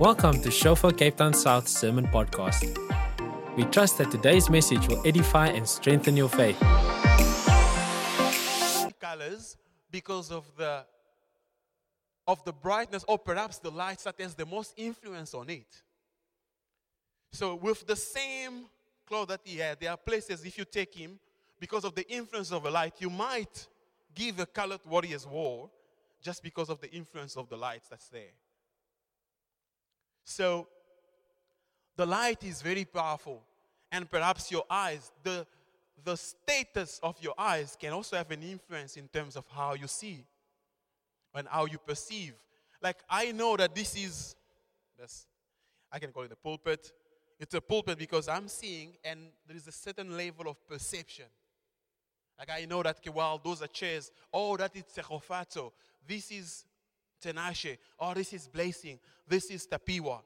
Welcome to Shofar Cape Town South Sermon Podcast. We trust that today's message will edify and strengthen your faith. colors because of the of the brightness or perhaps the lights that has the most influence on it. So with the same cloth that he had, there are places if you take him, because of the influence of a light, you might give a colored warrior's war just because of the influence of the lights that's there. So the light is very powerful. And perhaps your eyes, the, the status of your eyes can also have an influence in terms of how you see and how you perceive. Like I know that this is this I can call it a pulpit. It's a pulpit because I'm seeing and there is a certain level of perception. Like I know that okay, well, those are chairs. Oh, that is Tsechofato. This is Tenashe. Oh, this is Blessing. This is Tapiwa.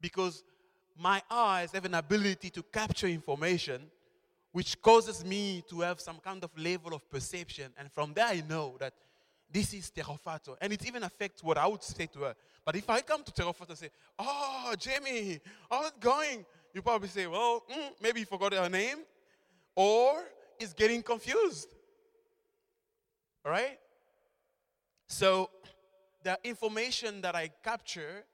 Because my eyes have an ability to capture information which causes me to have some kind of level of perception. And from there, I know that this is Terofato. And it even affects what I would say to her. But if I come to Terofato and say, Oh, Jamie, how's it going? You probably say, Well, mm, maybe you forgot her name, or is getting confused. Right? So, the information that I capture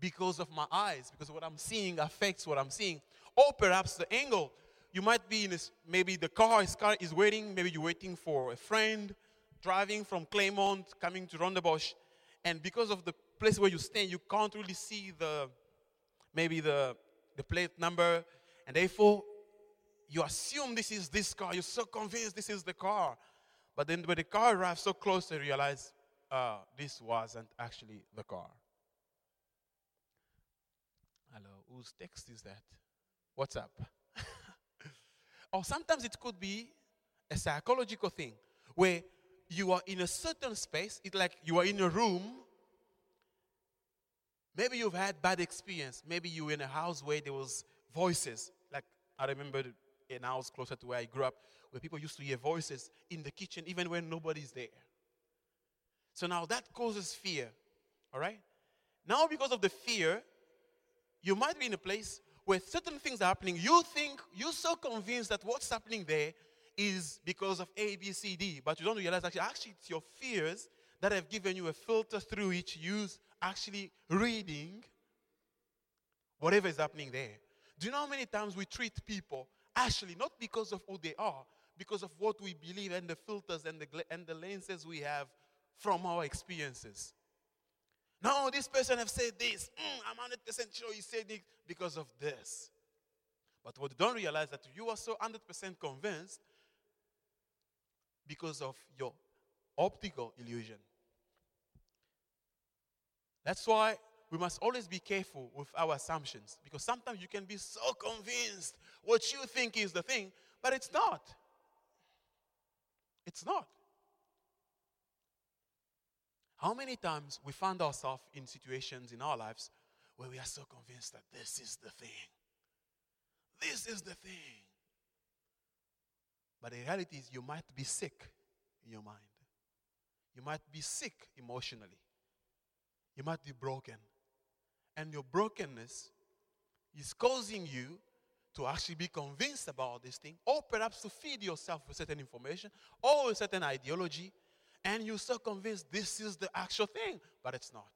because of my eyes, because what I'm seeing affects what I'm seeing, or perhaps the angle. You might be in this, maybe the car is, car is waiting, maybe you're waiting for a friend driving from Claremont coming to Rondebosch, and because of the place where you stand, you can't really see the maybe the the plate number, and therefore you assume this is this car. You're so convinced this is the car, but then when the car arrives so close, you realize uh, this wasn't actually the car. Hello, whose text is that? What's up? or sometimes it could be a psychological thing where you are in a certain space, it's like you are in a room. Maybe you've had bad experience. Maybe you were in a house where there was voices. Like I remember in a house closer to where I grew up, where people used to hear voices in the kitchen even when nobody's there. So now that causes fear. All right? Now because of the fear, you might be in a place where certain things are happening. You think you're so convinced that what's happening there is because of A, B, C, D, but you don't realize actually, actually it's your fears that have given you a filter through which you're actually reading whatever is happening there. Do you know how many times we treat people actually not because of who they are, because of what we believe and the filters and the, and the lenses we have from our experiences? No, this person have said this. Mm, I'm 100% sure he said it because of this. But what you don't realize that you are so 100% convinced because of your optical illusion. That's why we must always be careful with our assumptions because sometimes you can be so convinced what you think is the thing, but it's not. It's not. How many times we find ourselves in situations in our lives where we are so convinced that this is the thing? This is the thing. But the reality is, you might be sick in your mind. You might be sick emotionally. You might be broken. And your brokenness is causing you to actually be convinced about this thing, or perhaps to feed yourself with certain information or a certain ideology, and you're so convinced this is the actual thing, but it's not.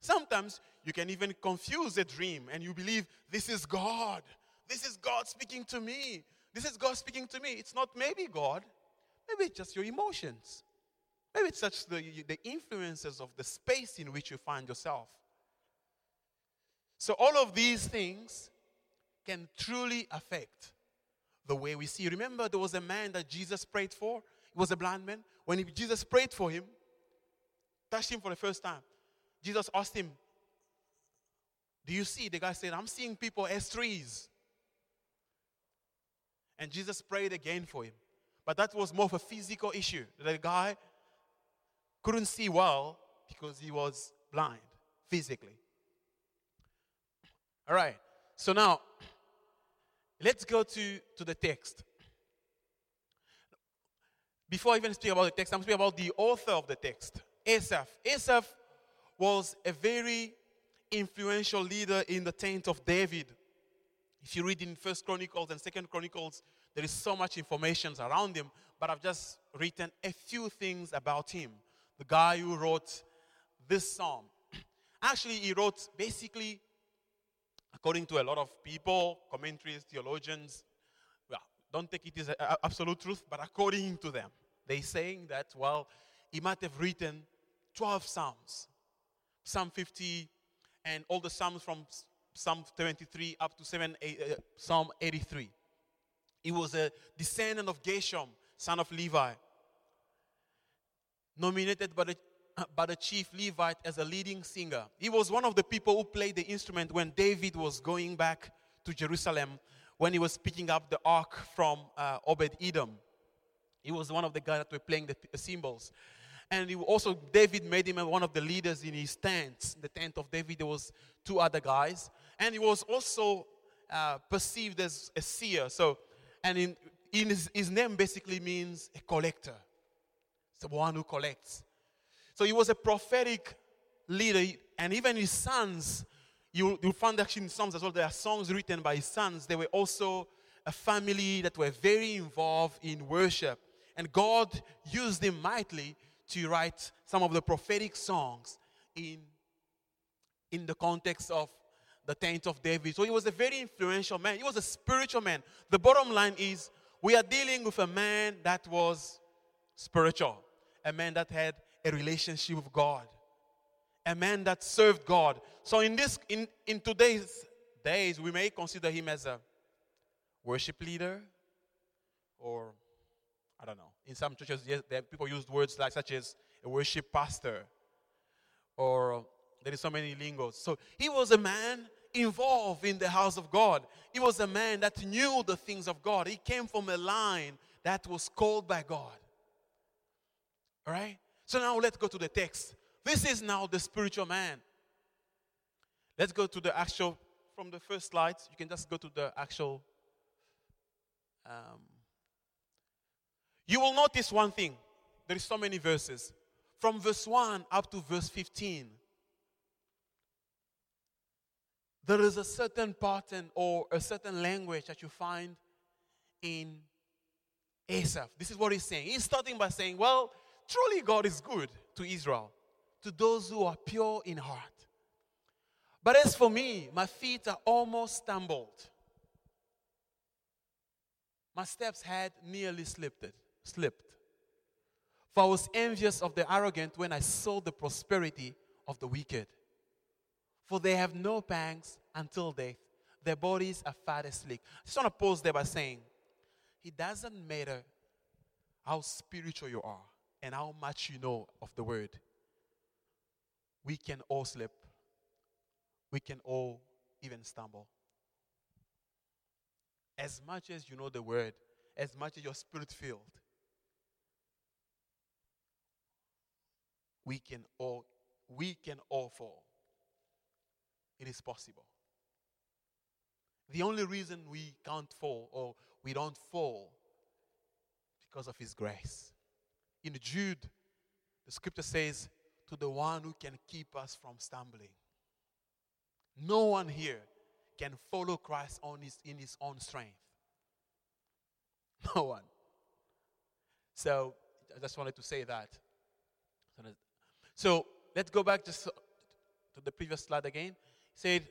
Sometimes you can even confuse a dream and you believe this is God. This is God speaking to me. This is God speaking to me. It's not maybe God, maybe it's just your emotions. Maybe it's just the, the influences of the space in which you find yourself. So, all of these things can truly affect the way we see. Remember, there was a man that Jesus prayed for. He was a blind man. When he, Jesus prayed for him, touched him for the first time, Jesus asked him, Do you see? The guy said, I'm seeing people as trees. And Jesus prayed again for him. But that was more of a physical issue. The guy couldn't see well because he was blind physically. All right. So now, let's go to, to the text. Before I even speak about the text, I'm speaking about the author of the text, Asaph. Asaph was a very influential leader in the tent of David. If you read in First Chronicles and Second Chronicles, there is so much information around him, but I've just written a few things about him. The guy who wrote this psalm. Actually, he wrote basically, according to a lot of people, commentaries, theologians, well, don't take it as absolute truth, but according to them, they saying that, well, he might have written 12 psalms. Psalm 50 and all the psalms from Psalm 23 up to 7, uh, Psalm 83. He was a descendant of Gershom, son of Levi, nominated by the, by the chief Levite as a leading singer. He was one of the people who played the instrument when David was going back to Jerusalem when he was picking up the ark from uh, Obed Edom. He was one of the guys that were playing the cymbals. And he also, David made him one of the leaders in his tent. The tent of David, there was two other guys. And he was also uh, perceived as a seer. So, and in, in his, his name basically means a collector. The one who collects. So he was a prophetic leader. And even his sons, you, you'll find actually in Psalms as well, there are songs written by his sons. They were also a family that were very involved in worship. And God used them mightily to write some of the prophetic songs in, in the context of the tent of David. So he was a very influential man. He was a spiritual man. The bottom line is we are dealing with a man that was spiritual, a man that had a relationship with God, a man that served God. So in this in, in today's days, we may consider him as a worship leader or I don't know. In some churches, yes, people use words like such as a worship pastor, or there is so many lingos. So he was a man involved in the house of God. He was a man that knew the things of God. He came from a line that was called by God. All right. So now let's go to the text. This is now the spiritual man. Let's go to the actual from the first slide. You can just go to the actual. Um, you will notice one thing. There is so many verses. From verse 1 up to verse 15. There is a certain pattern or a certain language that you find in Asaph. This is what he's saying. He's starting by saying, Well, truly God is good to Israel, to those who are pure in heart. But as for me, my feet are almost stumbled. My steps had nearly slipped slipped. For I was envious of the arrogant when I saw the prosperity of the wicked. For they have no pangs until death. Their bodies are fat and sleek. I just want to pause there by saying, it doesn't matter how spiritual you are and how much you know of the word. We can all slip. We can all even stumble. As much as you know the word, as much as your spirit filled, we can all we can all fall. It is possible. The only reason we can't fall or we don't fall because of his grace. In Jude, the scripture says, to the one who can keep us from stumbling. No one here can follow Christ on his, in his own strength. No one. So I just wanted to say that. So let's go back just to the previous slide again. He said,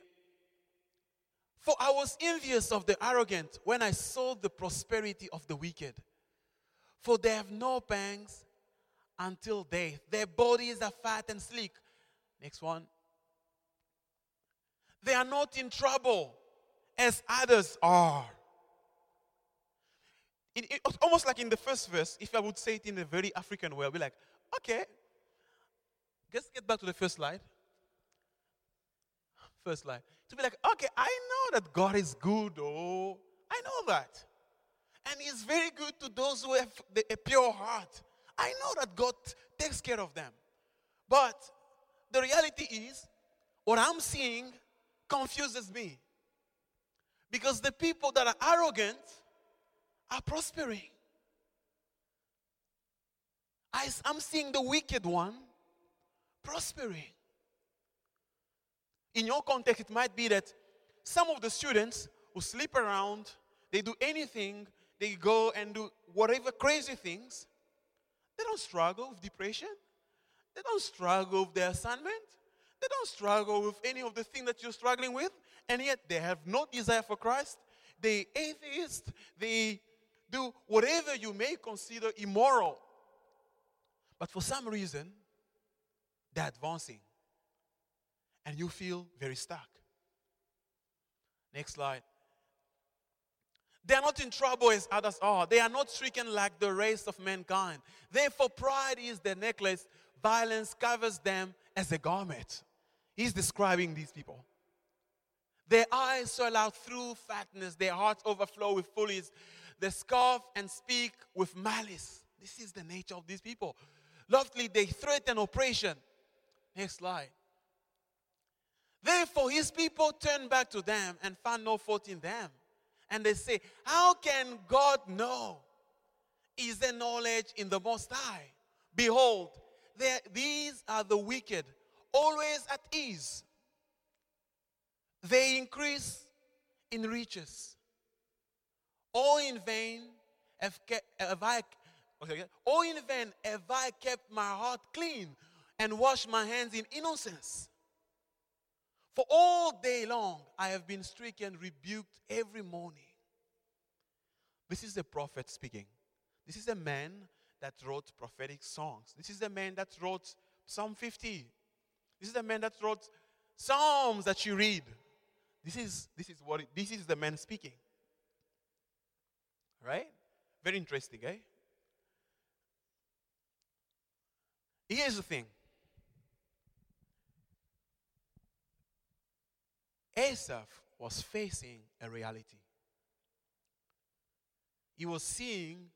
For I was envious of the arrogant when I saw the prosperity of the wicked. For they have no pangs until death. Their bodies are fat and sleek. Next one. They are not in trouble as others are. It, it, almost like in the first verse, if I would say it in a very African way, I'll be like, okay, Let's get back to the first slide. First slide. To be like, okay, I know that God is good, oh, I know that. And He's very good to those who have a pure heart. I know that God takes care of them. But the reality is, what I'm seeing confuses me. Because the people that are arrogant are prospering. I, am seeing the wicked one prospering. In your context, it might be that some of the students who sleep around, they do anything, they go and do whatever crazy things, they don't struggle with depression. They don't struggle with their assignment. They don't struggle with any of the things that you're struggling with. And yet they have no desire for Christ. They atheist. They do whatever you may consider immoral. But for some reason, they're advancing. And you feel very stuck. Next slide. They are not in trouble as others are. They are not stricken like the race of mankind. Therefore, pride is their necklace, violence covers them as a garment. He's describing these people. Their eyes swell out through fatness, their hearts overflow with follies. They scoff and speak with malice. This is the nature of these people. Loftily, they threaten oppression. Next slide. Therefore, his people turn back to them and find no fault in them. And they say, How can God know? Is there knowledge in the Most High? Behold, these are the wicked, always at ease. They increase in riches. All in vain have, kept, have I, okay, all in vain have I kept my heart clean and washed my hands in innocence. For all day long I have been stricken, rebuked every morning. This is the prophet speaking. This is a man that wrote prophetic songs. This is the man that wrote Psalm 50. This is the man that wrote Psalms that you read. This is, this is what it, this is the man speaking. Right? Very interesting, eh? Here's the thing. Asaph was facing a reality. He was seeing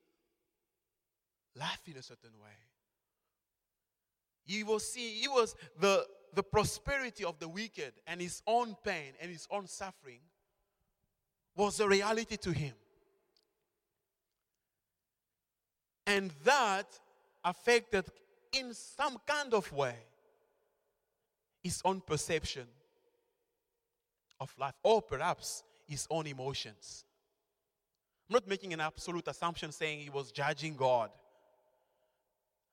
life in a certain way. He was seeing, he was the, the prosperity of the wicked and his own pain and his own suffering was a reality to him. And that affected in some kind of way his own perception of life, or perhaps his own emotions. I'm not making an absolute assumption saying he was judging God.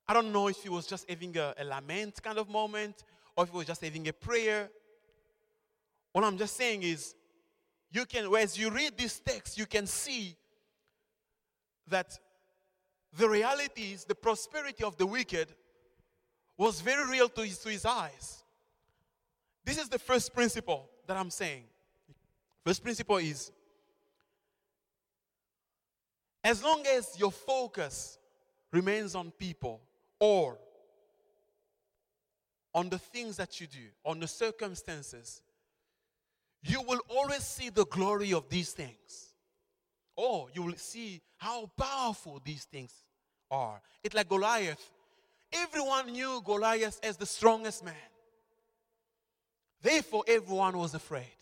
I don't know if he was just having a, a lament kind of moment or if he was just having a prayer. What I'm just saying is, you can, as you read this text, you can see that the reality is the prosperity of the wicked was very real to his, to his eyes. This is the first principle that I'm saying. First principle is as long as your focus remains on people or on the things that you do, on the circumstances, you will always see the glory of these things. Or you will see how powerful these things are. It's like Goliath. Everyone knew Goliath as the strongest man. Therefore, everyone was afraid.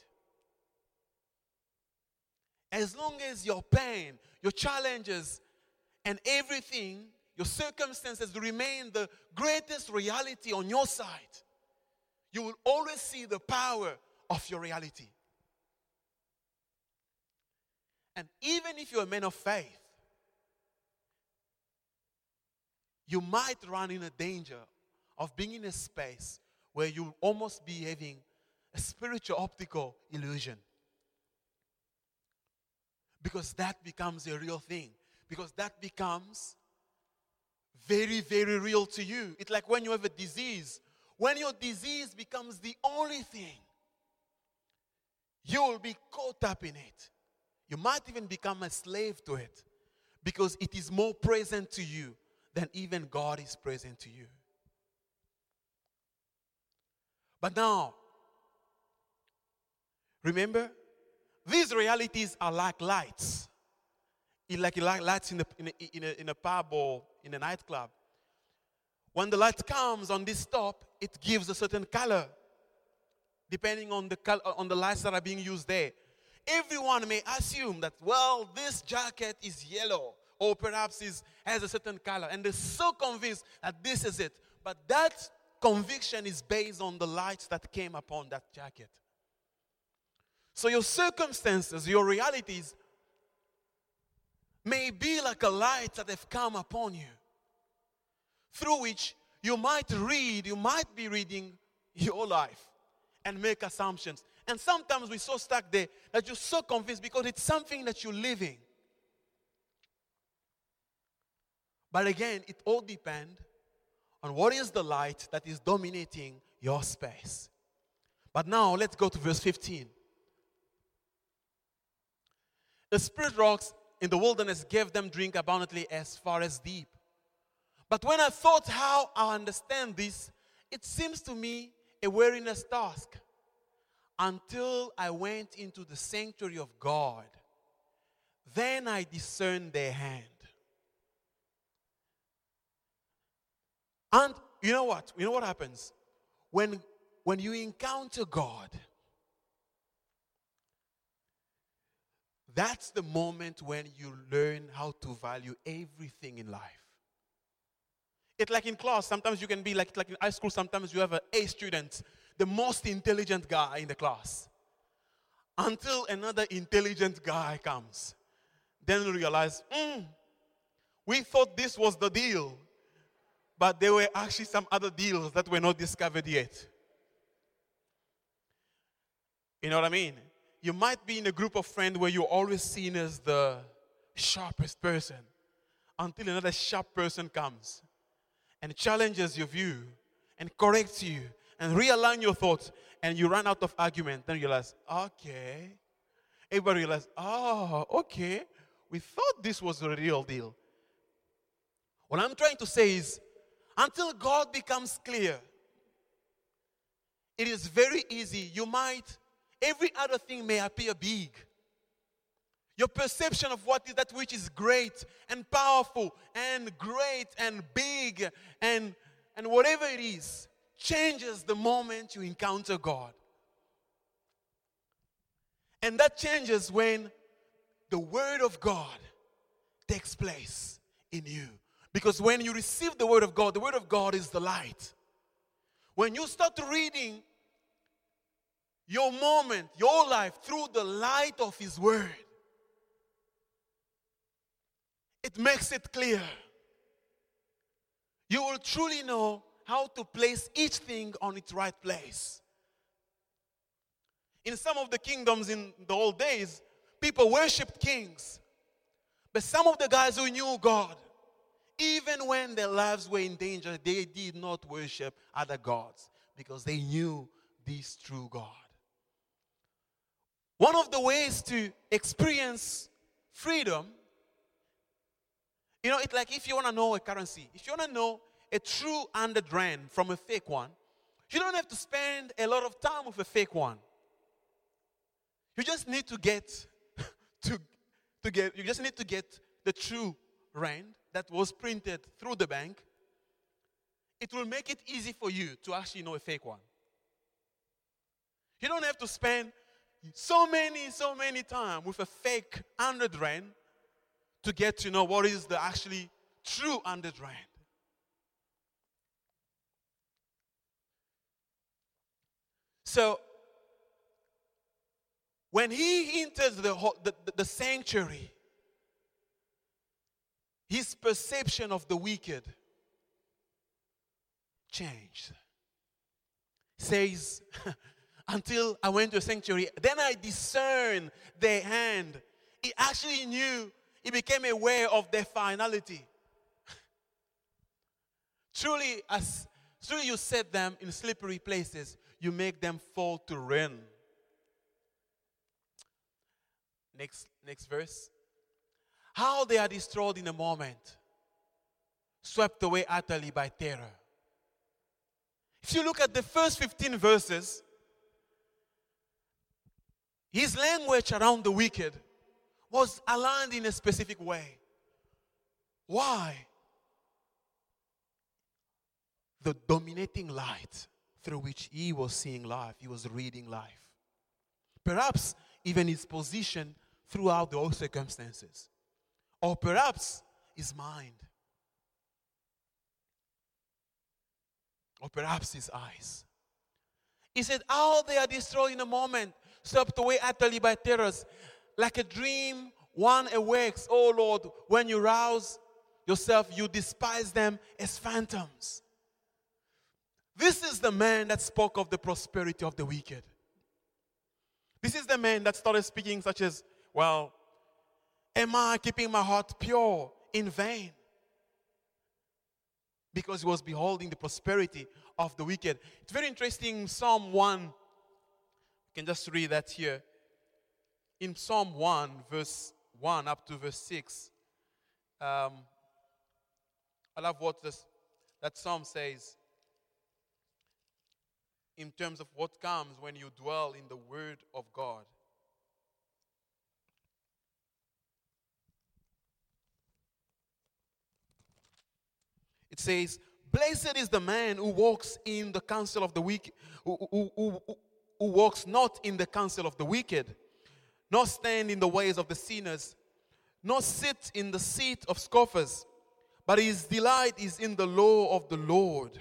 As long as your pain, your challenges, and everything, your circumstances remain the greatest reality on your side, you will always see the power of your reality. And even if you're a man of faith, you might run in a danger of being in a space where you almost be having a spiritual optical illusion. Because that becomes a real thing. Because that becomes very, very real to you. It's like when you have a disease. When your disease becomes the only thing, you will be caught up in it. You might even become a slave to it because it is more present to you than even God is present to you. But now, remember, these realities are like lights. Like lights in a, in a, in a, in a pub or in a nightclub. When the light comes on this top, it gives a certain color, depending on the, color, on the lights that are being used there. Everyone may assume that, well, this jacket is yellow, or perhaps is, has a certain color, and they're so convinced that this is it. But that conviction is based on the light that came upon that jacket. So your circumstances, your realities may be like a light that have come upon you, through which you might read, you might be reading your life and make assumptions. And sometimes we're so stuck there that you're so convinced because it's something that you're living. But again, it all depends on what is the light that is dominating your space. But now let's go to verse 15. The spirit rocks in the wilderness gave them drink abundantly as far as deep. But when I thought how I understand this, it seems to me a weariness task until I went into the sanctuary of God. Then I discerned their hand. And you know what? You know what happens? When, when you encounter God, that's the moment when you learn how to value everything in life. It's like in class, sometimes you can be like, like in high school, sometimes you have an A student, the most intelligent guy in the class. Until another intelligent guy comes. Then you realize, mm, we thought this was the deal but there were actually some other deals that were not discovered yet. You know what I mean? You might be in a group of friends where you're always seen as the sharpest person until another sharp person comes and challenges your view and corrects you and realign your thoughts and you run out of argument. Then you realize, okay. Everybody realizes, oh, ah, okay. We thought this was a real deal. What I'm trying to say is until God becomes clear. It is very easy. You might, every other thing may appear big. Your perception of what is that which is great and powerful and great and big and, and whatever it is changes the moment you encounter God. And that changes when the Word of God takes place in you. Because when you receive the Word of God, the Word of God is the light. When you start reading your moment, your life through the light of His Word, it makes it clear. You will truly know how to place each thing on its right place. In some of the kingdoms in the old days, people worshiped kings. But some of the guys who knew God, even when their lives were in danger, they did not worship other gods because they knew this true God. One of the ways to experience freedom, you know, it's like if you want to know a currency, if you want to know a true 100 rand from a fake one, you don't have to spend a lot of time with a fake one. You just need to get to, to get you just need to get the true rand that was printed through the bank, it will make it easy for you to actually know a fake one. You don't have to spend so many, so many time with a fake 100 rand to get to know what is the actually true 100 rand. So, when he enters the, the, the sanctuary, his perception of the wicked changed. Says, until I went to a sanctuary, then I discerned their hand. He actually knew, he became aware of their finality. truly, as truly you set them in slippery places, you make them fall to ruin. Next, next verse. How they are destroyed in a moment, swept away utterly by terror. If you look at the first 15 verses, his language around the wicked was aligned in a specific way. Why? The dominating light through which he was seeing life, he was reading life. Perhaps even his position throughout the whole circumstances or perhaps his mind. or perhaps his eyes. He said, How they are destroyed in a moment, swept away utterly by terrors. Like a dream, one awakes. Oh Lord, when you rouse yourself, you despise them as phantoms. This is the man that spoke of the prosperity of the wicked. This is the man that started speaking, such as, Well, am I keeping my heart pure in vain? Because he was beholding the prosperity of the wicked. It's very interesting. Psalm 1, you can just read that here. In Psalm 1, verse 1 up to verse 6, um, I love what this, that psalm says in terms of what comes when you dwell in the Word of God. It says, Blessed is the man who walks in the counsel of the wicked, who, who, who, who walks not in the counsel of the wicked, nor stand in the ways of the sinners, nor sit in the seat of scoffers, but his delight is in the law of the Lord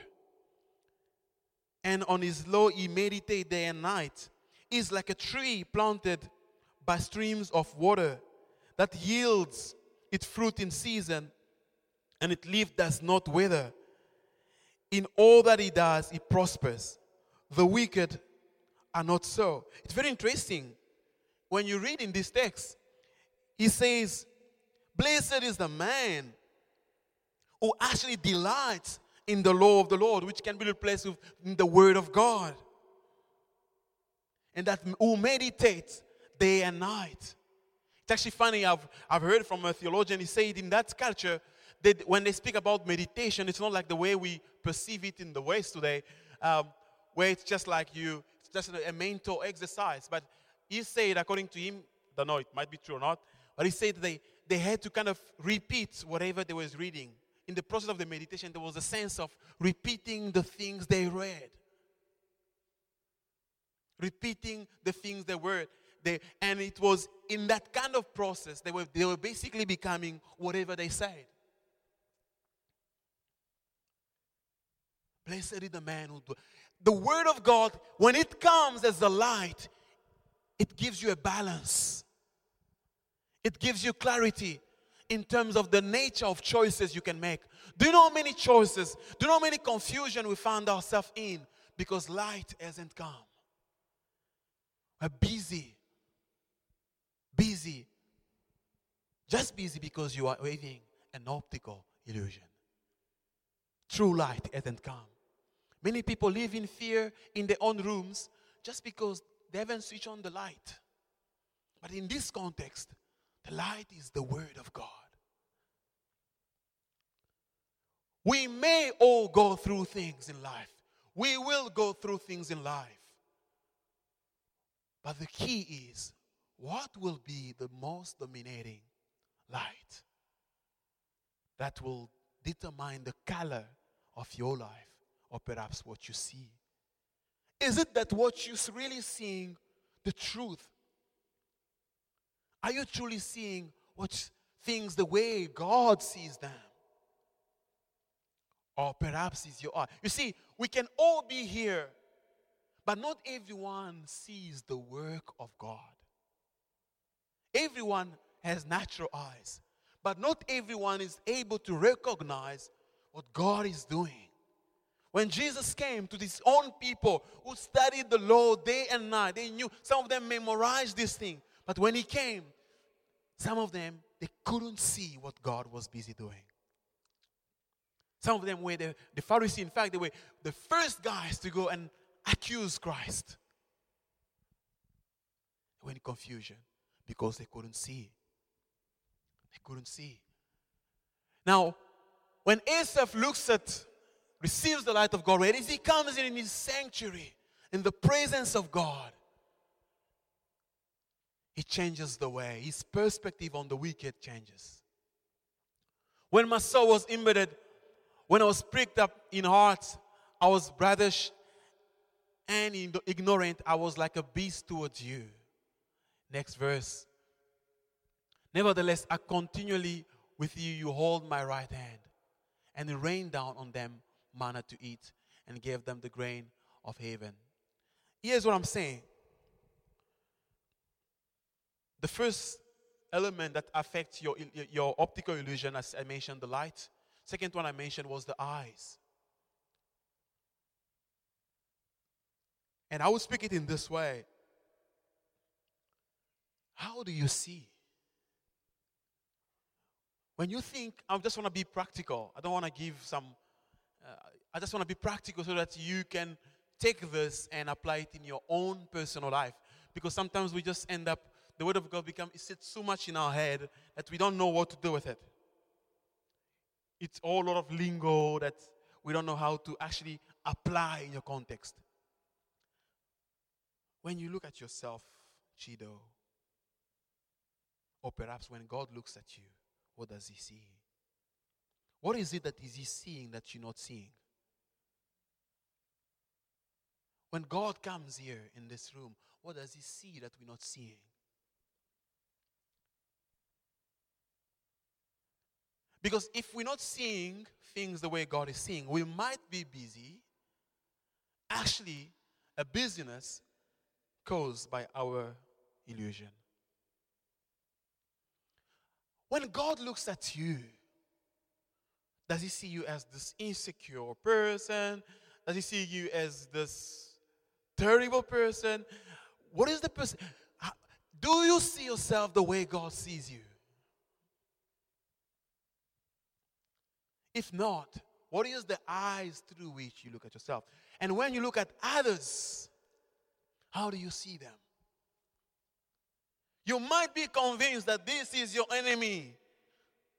and on his law he meditates day and night. Is like a tree planted by streams of water that yields its fruit in season, and its leaf does not wither. In all that he does, he prospers. The wicked are not so. It's very interesting. When you read in this text, he says, Blessed is the man who actually delights in the law of the Lord, which can be replaced with the word of God. And that who meditates day and night. It's actually funny, I've, I've heard from a theologian, he said in that culture, that when they speak about meditation, it's not like the way we perceive it in the West today, um, where it's just like you, just a, mental exercise. But he said, according to him, don't know, it might be true or not, but he said they, they had to kind of repeat whatever they was reading in the process of the meditation, there was a sense of repeating the things they read. Repeating the things they were. They, and it was in that kind of process, they were, they were basically becoming whatever they said. Blessed is the man who. The word of God, when it comes as the light, it gives you a balance. It gives you clarity in terms of the nature of choices you can make. Do you know how many choices, do you know how many confusion we found ourselves in because light hasn't come? We're busy. Busy. Just busy because you are waving an optical illusion. True light hasn't come. Many people live in fear in their own rooms just because they haven't switched on the light. But in this context, the light is the Word of God. We may all go through things in life. We will go through things in life. But the key is what will be the most dominating light that will determine the color of your life or perhaps what you see? Is it that what you're really seeing the truth? Are you truly seeing what things the way God sees them? Or perhaps it's your eye. You see, we can all be here, but not everyone sees the work of God. Everyone has natural eyes, but not everyone is able to recognize what God is doing. When Jesus came to his own people who studied the law day and night, they knew some of them memorized this thing. But when he came, some of them they couldn't see what God was busy doing. Some of them were the, the Pharisees. In fact, they were the first guys to go and accuse Christ. They were in confusion because they couldn't see. They couldn't see. Now, when Asaph looks at, receives the light of God, is he comes in, in his sanctuary, in the presence of God, he changes the way. His perspective on the wicked changes. When my soul was embedded when I was pricked up in heart, I was brutish and ignorant. I was like a beast towards you. Next verse. Nevertheless, I continually with you, you hold my right hand, and rain down on them manna to eat, and gave them the grain of heaven. Here's what I'm saying. The first element that affects your, your optical illusion, as I mentioned, the light. Second one I mentioned was the eyes. And I will speak it in this way How do you see? When you think, I just want to be practical, I don't want to give some, uh, I just want to be practical so that you can take this and apply it in your own personal life. Because sometimes we just end up the word of God becomes it sits so much in our head that we don't know what to do with it. It's all a lot of lingo that we don't know how to actually apply in your context. When you look at yourself, Chido, or perhaps when God looks at you, what does he see? What is it that is he seeing that you're not seeing? When God comes here in this room, what does he see that we're not seeing? Because if we're not seeing things the way God is seeing, we might be busy. Actually, a busyness caused by our illusion. When God looks at you, does he see you as this insecure person? Does he see you as this terrible person? What is the person? Do you see yourself the way God sees you? If not, what is the eyes through which you look at yourself? And when you look at others, how do you see them? You might be convinced that this is your enemy.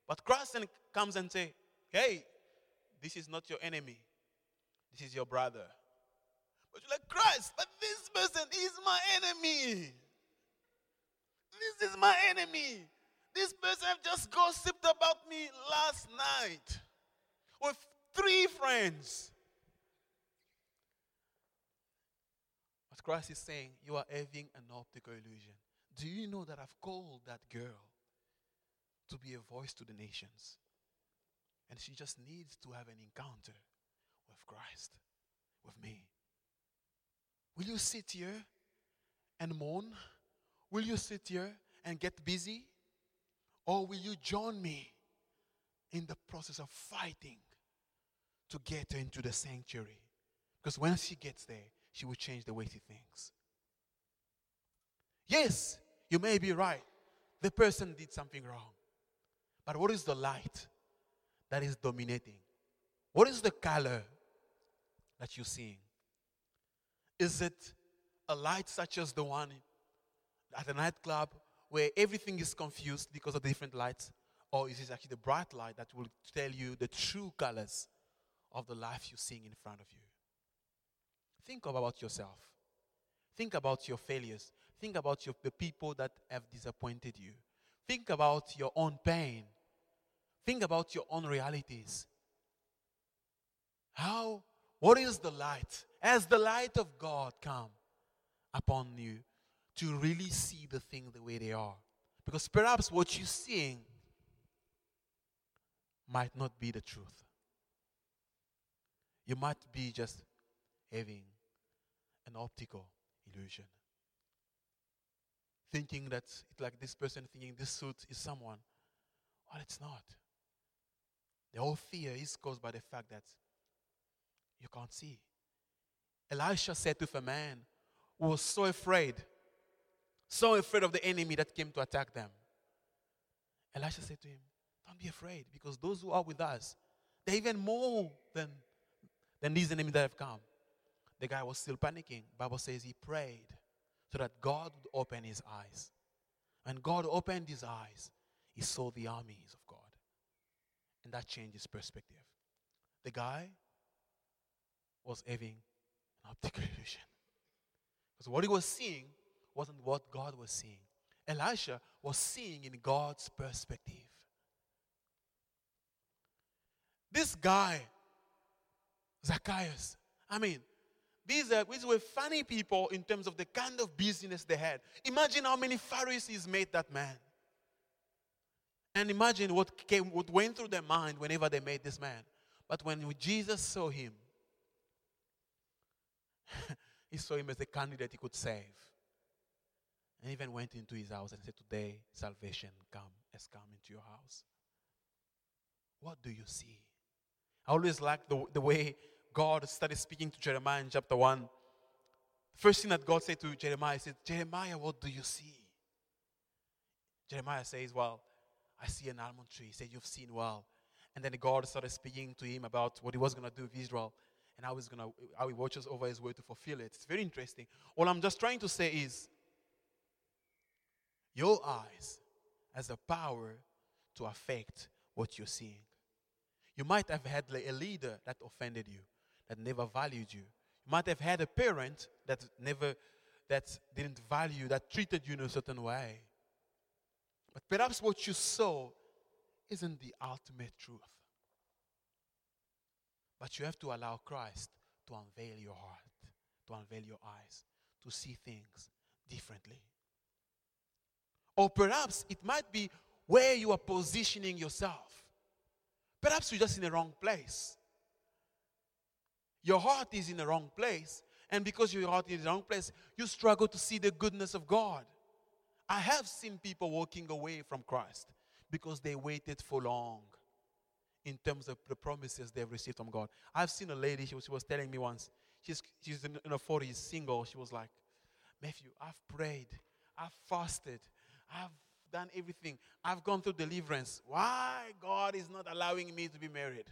But Christ comes and say, "Hey, this is not your enemy. This is your brother." But you're like, "Christ, but this person is my enemy. This is my enemy. This person just gossiped about me last night." with three friends. But Christ is saying, You are having an optical illusion. Do you know that I've called that girl to be a voice to the nations? And she just needs to have an encounter with Christ, with me. Will you sit here and mourn? Will you sit here and get busy? Or will you join me in the process of fighting to get her into the sanctuary. Because when she gets there, she will change the way she thinks. Yes, you may be right. The person did something wrong. But what is the light that is dominating? What is the color that you're seeing? Is it a light such as the one at a nightclub where everything is confused because of the different lights? Or is it actually the bright light that will tell you the true colors of the life you're seeing in front of you. Think about yourself. Think about your failures. Think about your, the people that have disappointed you. Think about your own pain. Think about your own realities. How, what is the light? As the light of God come upon you to really see the thing the way they are. Because perhaps what you're seeing might not be the truth. You might be just having an optical illusion. Thinking that like this person thinking this suit is someone. Well, it's not. The whole fear is caused by the fact that you can't see. Elisha said to a man who was so afraid, so afraid of the enemy that came to attack them. Elisha said to him, Don't be afraid, because those who are with us, they're even more than then these enemies that have come. The guy was still panicking. Bible says he prayed so that God would open his eyes. And God opened his eyes. He saw the armies. And that changed his perspective. The guy was having an optical illusion. Because what he was seeing wasn't what God was seeing. Elisha was seeing in God's perspective. This guy Zacchaeus. I mean, these, are, these were funny people in terms of the kind of business they had. Imagine how many Pharisees made that man. And imagine what, came, what went through their mind whenever they made this man. But when Jesus saw him, he saw him as a candidate he could save. And even went into his house and said, Today salvation come has come into your house. What do you see? I always like the, the way God started speaking to Jeremiah in chapter 1. First thing that God said to Jeremiah, he said, Jeremiah, what do you see? Jeremiah says, Well, I see an almond tree. He said, You've seen well. And then God started speaking to him about what he was going to do with Israel and how, he's gonna, how he watches over his word to fulfill it. It's very interesting. All I'm just trying to say is your eyes has the power to affect what you're seeing. You might have had a leader that offended you, that never valued you. You might have had a parent that never, that didn't value, that treated you in a certain way. But perhaps what you saw isn't the ultimate truth. But you have to allow Christ to unveil your heart, to unveil your eyes, to see things differently. Or perhaps it might be where you are positioning yourself. Perhaps you're just in the wrong place. Your heart is in the wrong place, and because your heart is in the wrong place, you struggle to see the goodness of God. I have seen people walking away from Christ because they waited for long in terms of the promises they've received from God. I've seen a lady, she was, she was telling me once, she's, she's in, in her 40s, single. She was like, Matthew, I've prayed, I've fasted, I've done everything, I've gone through deliverance. Why God is not allowing me to be married?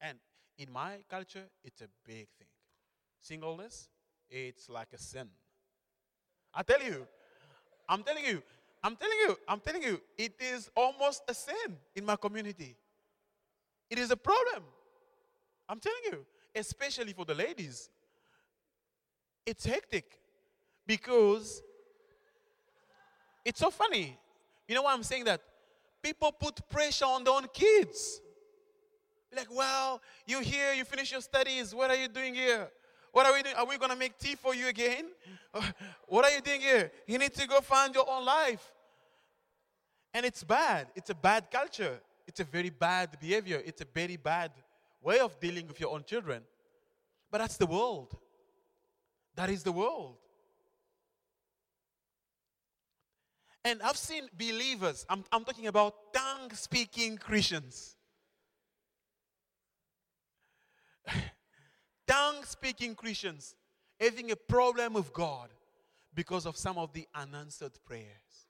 And in my culture, it's a big thing. Singleness, it's like a sin. I tell you, I'm telling you, I'm telling you, I'm telling you, it is almost a sin in my community. It is a problem. I'm telling you, especially for the ladies. It's hectic because it's so funny. You know why I'm saying that? People put pressure on their own kids. Like, well, you're here, you finish your studies. What are you doing here? What are we doing? Are we going to make tea for you again? What are you doing here? You need to go find your own life. And it's bad. It's a bad culture. It's a very bad behavior. It's a very bad way of dealing with your own children. But that's the world. That is the world. And I've seen believers, I'm, I'm talking about tongue speaking Christians. Tongue speaking Christians having a problem with God because of some of the unanswered prayers.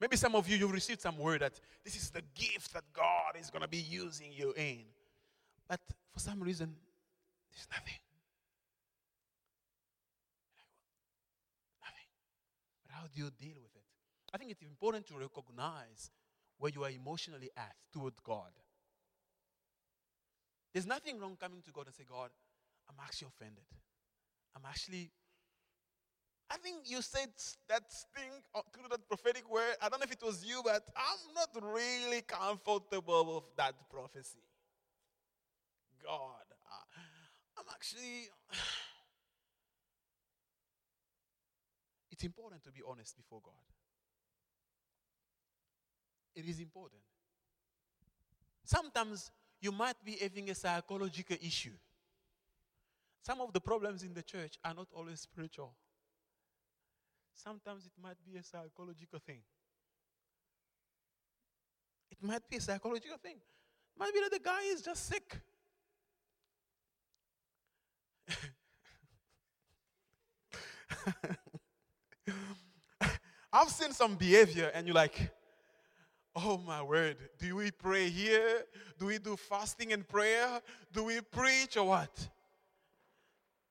Maybe some of you, you've received some word that this is the gift that God is going to be using you in. But for some reason, there's nothing. Nothing. But how do you deal with it? I think it's important to recognize where you are emotionally at toward God. There's nothing wrong coming to God and say, God, I'm actually offended. I'm actually. I think you said that thing uh, through that prophetic word. I don't know if it was you, but I'm not really comfortable with that prophecy. God, uh, I'm actually. It's important to be honest before God. It is important. Sometimes you might be having a psychological issue. Some of the problems in the church are not always spiritual. Sometimes it might be a psychological thing. It might be a psychological thing. It might be that the guy is just sick. I've seen some behavior, and you're like, oh my word, do we pray here? Do we do fasting and prayer? Do we preach or what?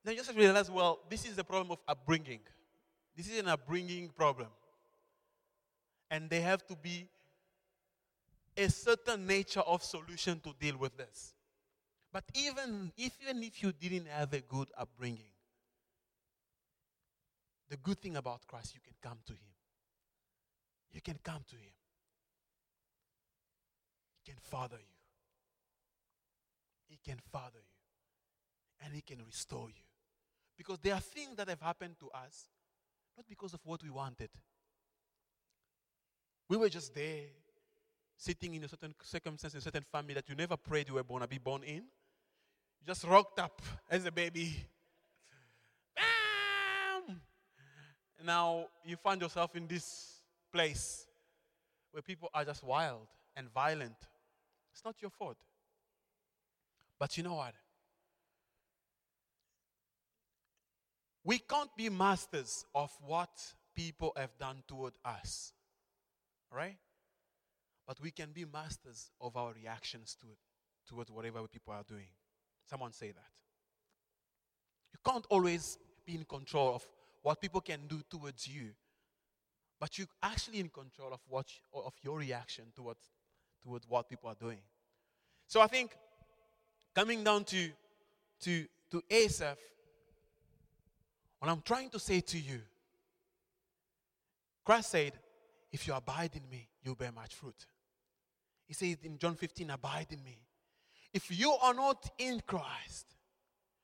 Then you just realize, well, this is the problem of upbringing. This is an upbringing problem. And there have to be a certain nature of solution to deal with this. But even if, even if you didn't have a good upbringing, the good thing about Christ, you can come to Him. You can come to Him. He can father you. He can father you. And He can restore you. Because there are things that have happened to us, not because of what we wanted. We were just there, sitting in a certain circumstance, in a certain family that you never prayed you were born to be born in. You just rocked up as a baby. Bam! Now you find yourself in this place where people are just wild and violent. It's not your fault. But you know what? We can't be masters of what people have done toward us. Right? But we can be masters of our reactions to it, towards whatever people are doing. Someone say that. You can't always be in control of what people can do towards you, but you're actually in control of what of your reaction towards towards what people are doing. So I think coming down to to to Asaph, what I'm trying to say to you, Christ said, If you abide in me, you'll bear much fruit. He says in John 15, Abide in me. If you are not in Christ,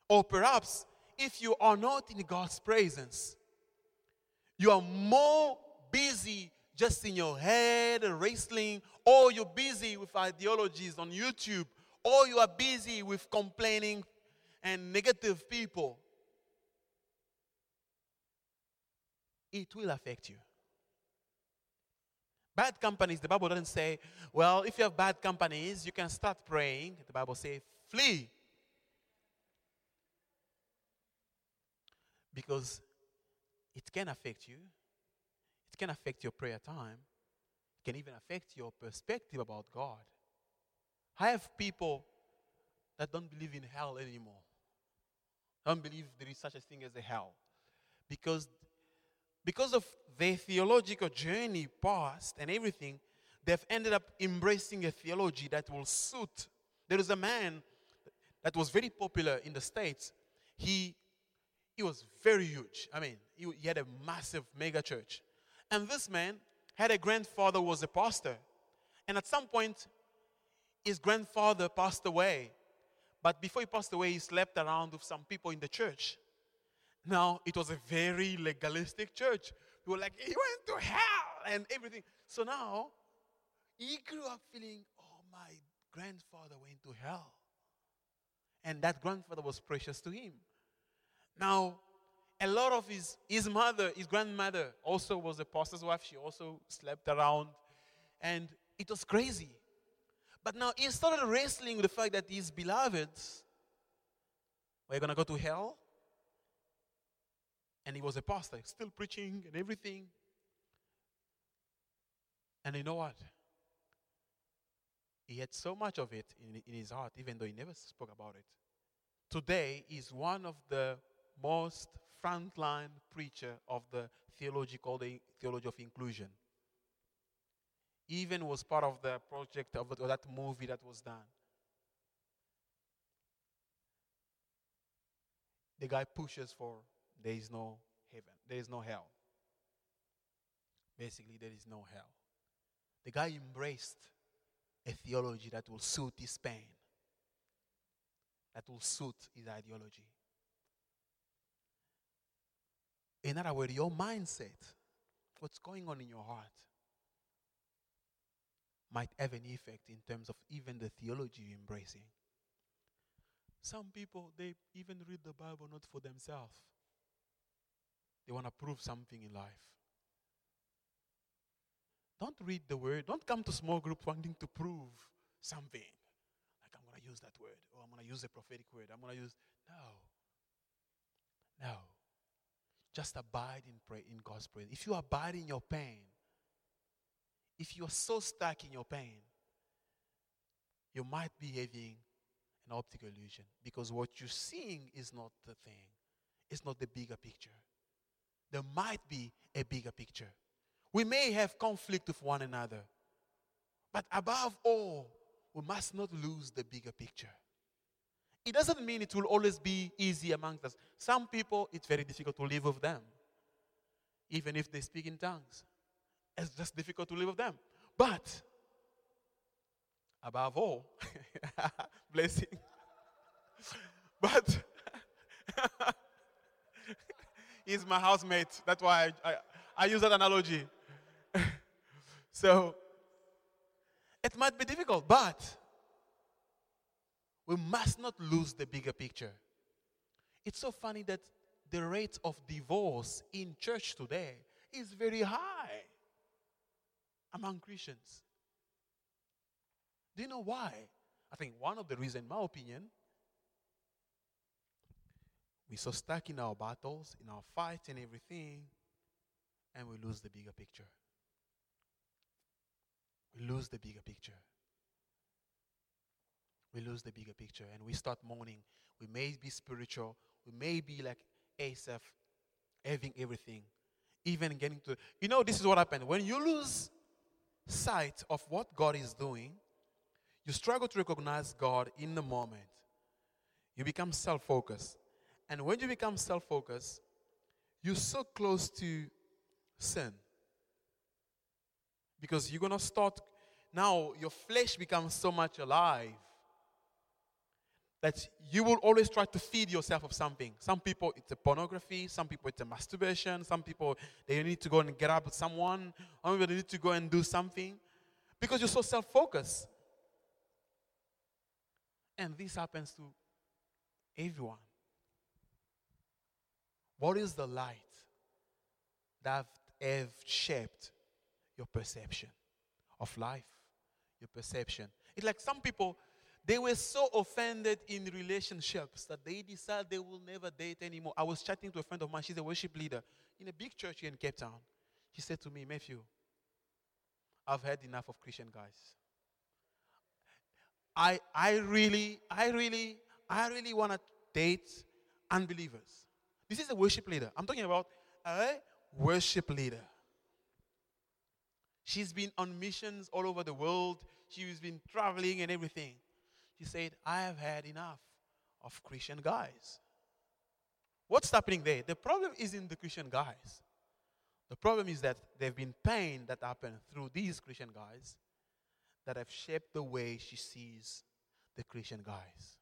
or perhaps if you are not in God's presence, you are more busy just in your head wrestling, or you're busy with ideologies on YouTube, or you are busy with complaining and negative people. It will affect you. Bad companies, the Bible doesn't say, well, if you have bad companies, you can start praying. The Bible says, flee. Because it can affect you, it can affect your prayer time, it can even affect your perspective about God. I have people that don't believe in hell anymore, don't believe there is such a thing as a hell. Because because of their theological journey past and everything, they've ended up embracing a theology that will suit. There is a man that was very popular in the States. He, he was very huge. I mean, he, he had a massive mega church. And this man had a grandfather who was a pastor. And at some point, his grandfather passed away. But before he passed away, he slept around with some people in the church. Now, it was a very legalistic church. We were like, he went to hell and everything. So now, he grew up feeling, oh, my grandfather went to hell. And that grandfather was precious to him. Now, a lot of his, his mother, his grandmother, also was a pastor's wife. She also slept around. And it was crazy. But now he started wrestling with the fact that his beloveds were going to go to hell and he was a pastor, still preaching and everything. And you know what? He had so much of it in, in his heart, even though he never spoke about it. Today, he's one of the most frontline preacher of the theology called the theology of inclusion. Even was part of the project of that movie that was done. The guy pushes for there is no heaven, there is no hell. Basically, there is no hell. The guy embraced a theology that will suit his pain, that will suit his ideology. In other words, your mindset, what's going on in your heart, might have an effect in terms of even the theology you're embracing. Some people, they even read the Bible not for themselves. They want to prove something in life. Don't read the word. Don't come to small groups wanting to prove something. Like, I'm going to use that word, or I'm going to use a prophetic word. I'm going to use. No. No. Just abide in, pray, in God's presence. If you abide in your pain, if you are so stuck in your pain, you might be having an optical illusion because what you're seeing is not the thing, it's not the bigger picture there might be a bigger picture. We may have conflict with one another, but above all, we must not lose the bigger picture. It doesn't mean it will always be easy amongst us. Some people, it's very difficult to live with them, even if they speak in tongues. It's just difficult to live with them. But, above all, blessing. but, He's my housemate. That's why I, I, I use that analogy. so, it might be difficult, but we must not lose the bigger picture. It's so funny that the rate of divorce in church today is very high among Christians. Do you know why? I think one of the reasons, in my opinion, we're so stuck in our battles, in our fight, and everything, and we lose the bigger picture. We lose the bigger picture. We lose the bigger picture, and we start mourning. We may be spiritual, we may be like Asaph, having everything, even getting to. You know, this is what happened. When you lose sight of what God is doing, you struggle to recognize God in the moment. You become self focused. And when you become self focused, you're so close to sin. Because you're going to start, now your flesh becomes so much alive that you will always try to feed yourself of something. Some people, it's a pornography. Some people, it's a masturbation. Some people, they need to go and get up with someone. Or maybe they need to go and do something because you're so self focused. And this happens to everyone. What is the light that have shaped your perception of life, your perception? It's like some people, they were so offended in relationships that they decided they will never date anymore. I was chatting to a friend of mine, she's a worship leader in a big church here in Cape Town. She said to me, Matthew, I've had enough of Christian guys. I, I really, I really, I really want to date unbelievers. This is a worship leader. I'm talking about a worship leader. She's been on missions all over the world. She's been traveling and everything. She said, I have had enough of Christian guys. What's happening there? The problem isn't the Christian guys. The problem is that there have been pain that happened through these Christian guys that have shaped the way she sees the Christian guys.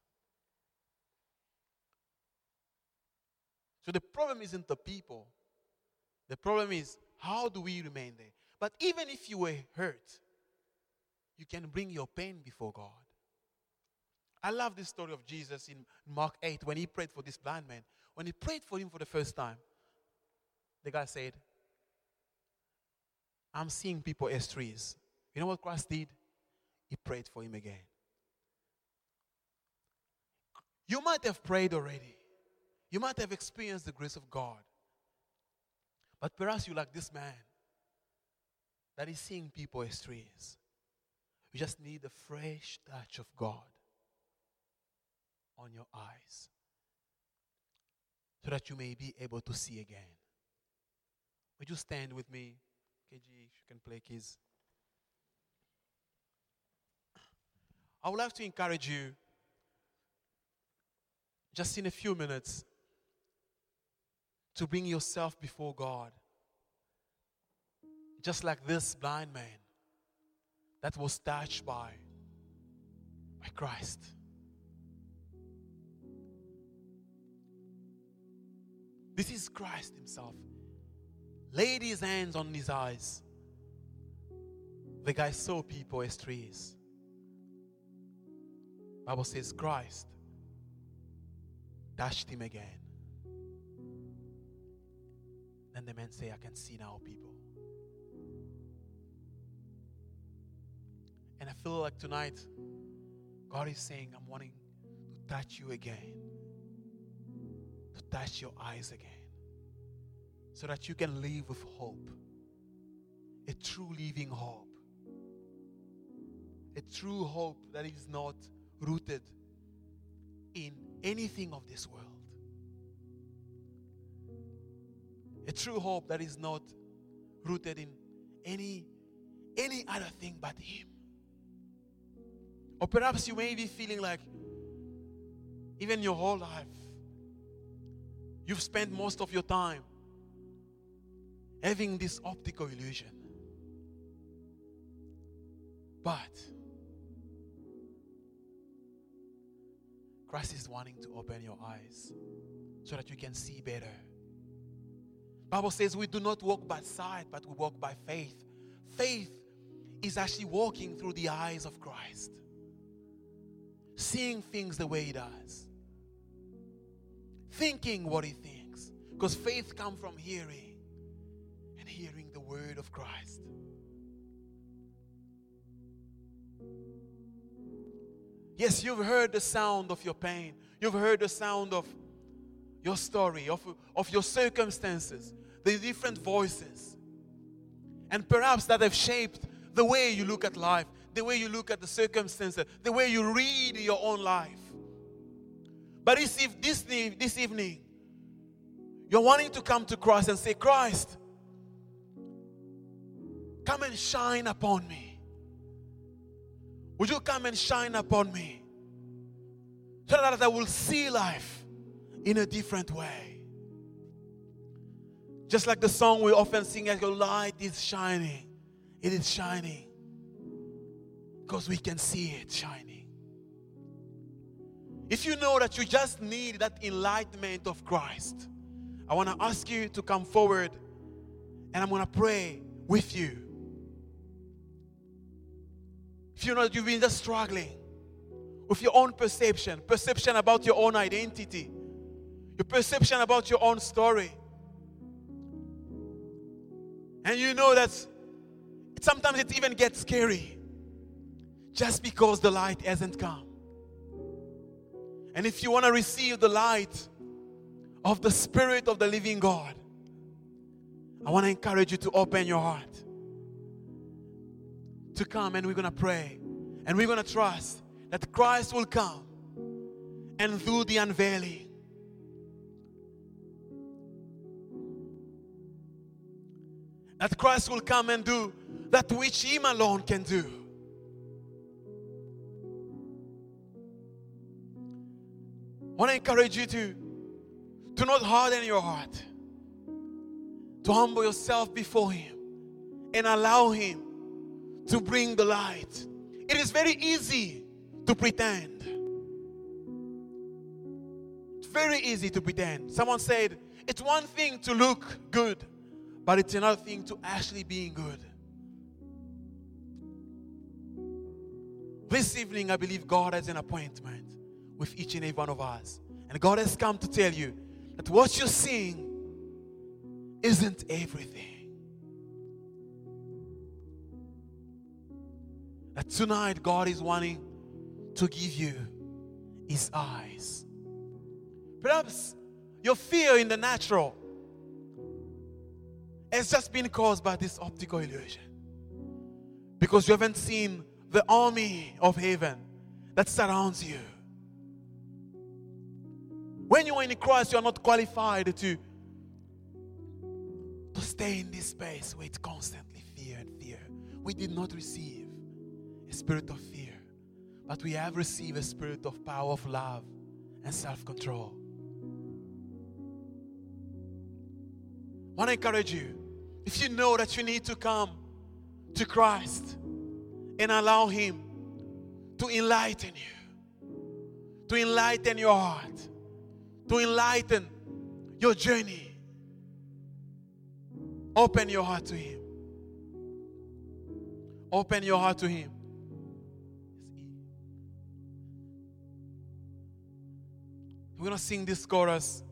So the problem isn't the people. The problem is how do we remain there? But even if you were hurt, you can bring your pain before God. I love this story of Jesus in Mark 8 when he prayed for this blind man. When he prayed for him for the first time, the guy said, I'm seeing people as trees. You know what Christ did? He prayed for him again. You might have prayed already. You might have experienced the grace of God. But perhaps you're like this man that is seeing people as trees. You just need a fresh touch of God on your eyes so that you may be able to see again. Would you stand with me? KG, you can play keys. I would like to encourage you, just in a few minutes, to bring yourself before God. Just like this blind man that was touched by, by Christ. This is Christ Himself. Laid his hands on his eyes. The guy saw people as trees. Bible says Christ touched him again. Then the man say, I can see now people. And I feel like tonight, God is saying, I'm wanting to touch you again. To touch your eyes again. So that you can live with hope. A true living hope. A true hope that is not rooted in anything of this world. A true hope that is not rooted in any any other thing but him. Or perhaps you may be feeling like even your whole life you've spent most of your time having this optical illusion. But Christ is wanting to open your eyes so that you can see better. Bible says we do not walk by sight, but we walk by faith. Faith is actually walking through the eyes of Christ. seeing things the way He does, thinking what He thinks. Because faith comes from hearing and hearing the word of Christ. Yes, you've heard the sound of your pain. You've heard the sound of your story, of, of your circumstances, the different voices. And perhaps that have shaped the way you look at life, the way you look at the circumstances, the way you read your own life. But this, this, this evening, you're wanting to come to Christ and say, Christ, come and shine upon me. Would you come and shine upon me? So that I will see life in a different way. Just like the song we often sing as your light is shining. It is shining. Because we can see it shining. If you know that you just need that enlightenment of Christ, I want to ask you to come forward and I'm going to pray with you. If you know that you've been just struggling with your own perception, perception about your own identity, your perception about your own story, and you know that sometimes it even gets scary just because the light hasn't come. And if you want to receive the light of the Spirit of the living God, I want to encourage you to open your heart to come and we're going to pray and we're going to trust that Christ will come and do the unveiling. That Christ will come and do that which Him alone can do. Want to encourage you to, to not harden your heart, to humble yourself before Him and allow Him to bring the light. It is very easy to pretend. It's very easy to pretend. Someone said, it's one thing to look good, but it's another thing to actually being good. This evening, I believe God has an appointment with each and every one of us. And God has come to tell you that what you're seeing isn't everything. That tonight, God is wanting to give you His eyes. Perhaps your fear in the natural has just been caused by this optical illusion. Because you haven't seen the army of heaven that surrounds you. When you are in Christ, you are not qualified to, to stay in this space where it's constantly fear and fear. We did not receive a spirit of fear, but we have received a spirit of power, of love, and self control. I want to encourage you if you know that you need to come to Christ and allow Him to enlighten you, to enlighten your heart to enlighten your journey. Open your heart to Him. Open your heart to Him. We're going to sing this chorus.